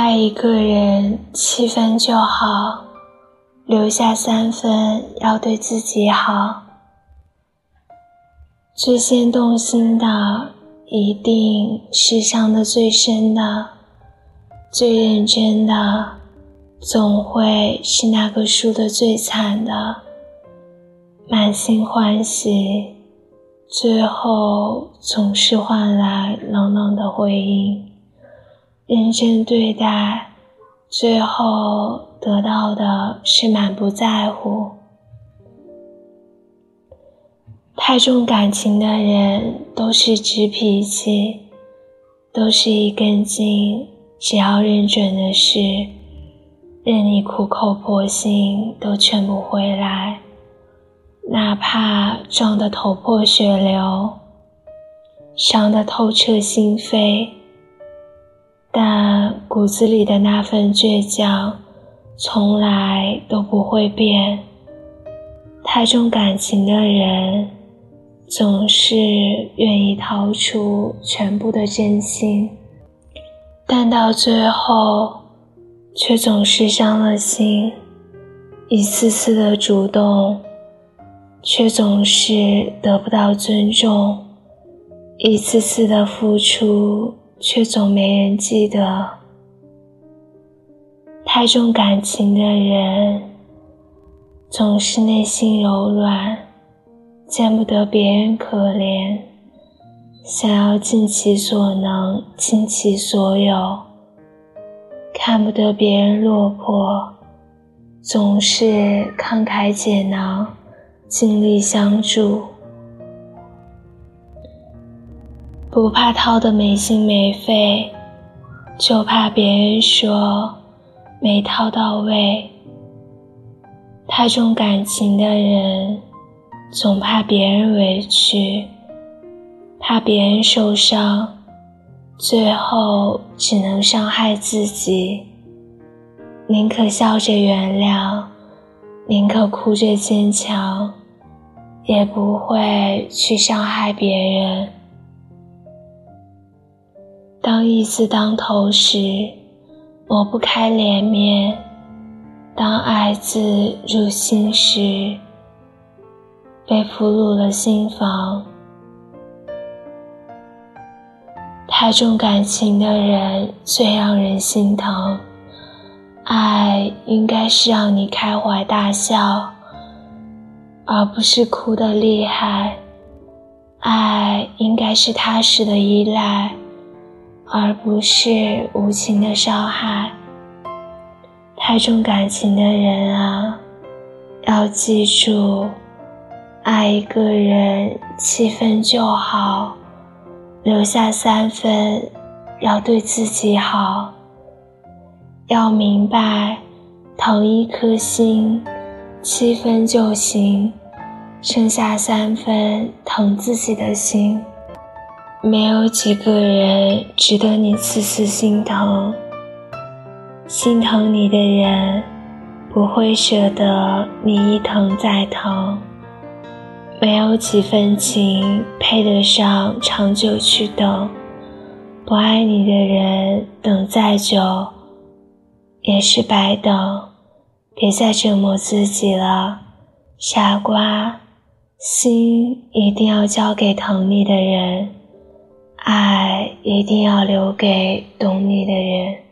爱一个人七分就好，留下三分要对自己好。最先动心的，一定是伤得最深的；最认真的，总会是那个输得最惨的。满心欢喜，最后总是换来冷冷的回应。认真对待，最后得到的是满不在乎。太重感情的人都是直脾气，都是一根筋。只要认准的事，任你苦口婆心都劝不回来，哪怕撞得头破血流，伤得透彻心扉。但骨子里的那份倔强，从来都不会变。太重感情的人，总是愿意掏出全部的真心，但到最后，却总是伤了心。一次次的主动，却总是得不到尊重；一次次的付出。却总没人记得。太重感情的人，总是内心柔软，见不得别人可怜，想要尽其所能，倾其所有，看不得别人落魄，总是慷慨解囊，尽力相助。不怕掏得没心没肺，就怕别人说没掏到位。太重感情的人，总怕别人委屈，怕别人受伤，最后只能伤害自己。宁可笑着原谅，宁可哭着坚强，也不会去伤害别人。当义字当头时，抹不开脸面；当爱字入心时，被俘虏了心房。太重感情的人最让人心疼。爱应该是让你开怀大笑，而不是哭得厉害；爱应该是踏实的依赖。而不是无情的伤害。太重感情的人啊，要记住，爱一个人七分就好，留下三分要对自己好。要明白，疼一颗心，七分就行，剩下三分疼自己的心。没有几个人值得你次次心疼，心疼你的人不会舍得你一疼再疼。没有几分情配得上长久去等，不爱你的人等再久也是白等。别再折磨自己了，傻瓜，心一定要交给疼你的人。爱一定要留给懂你的人。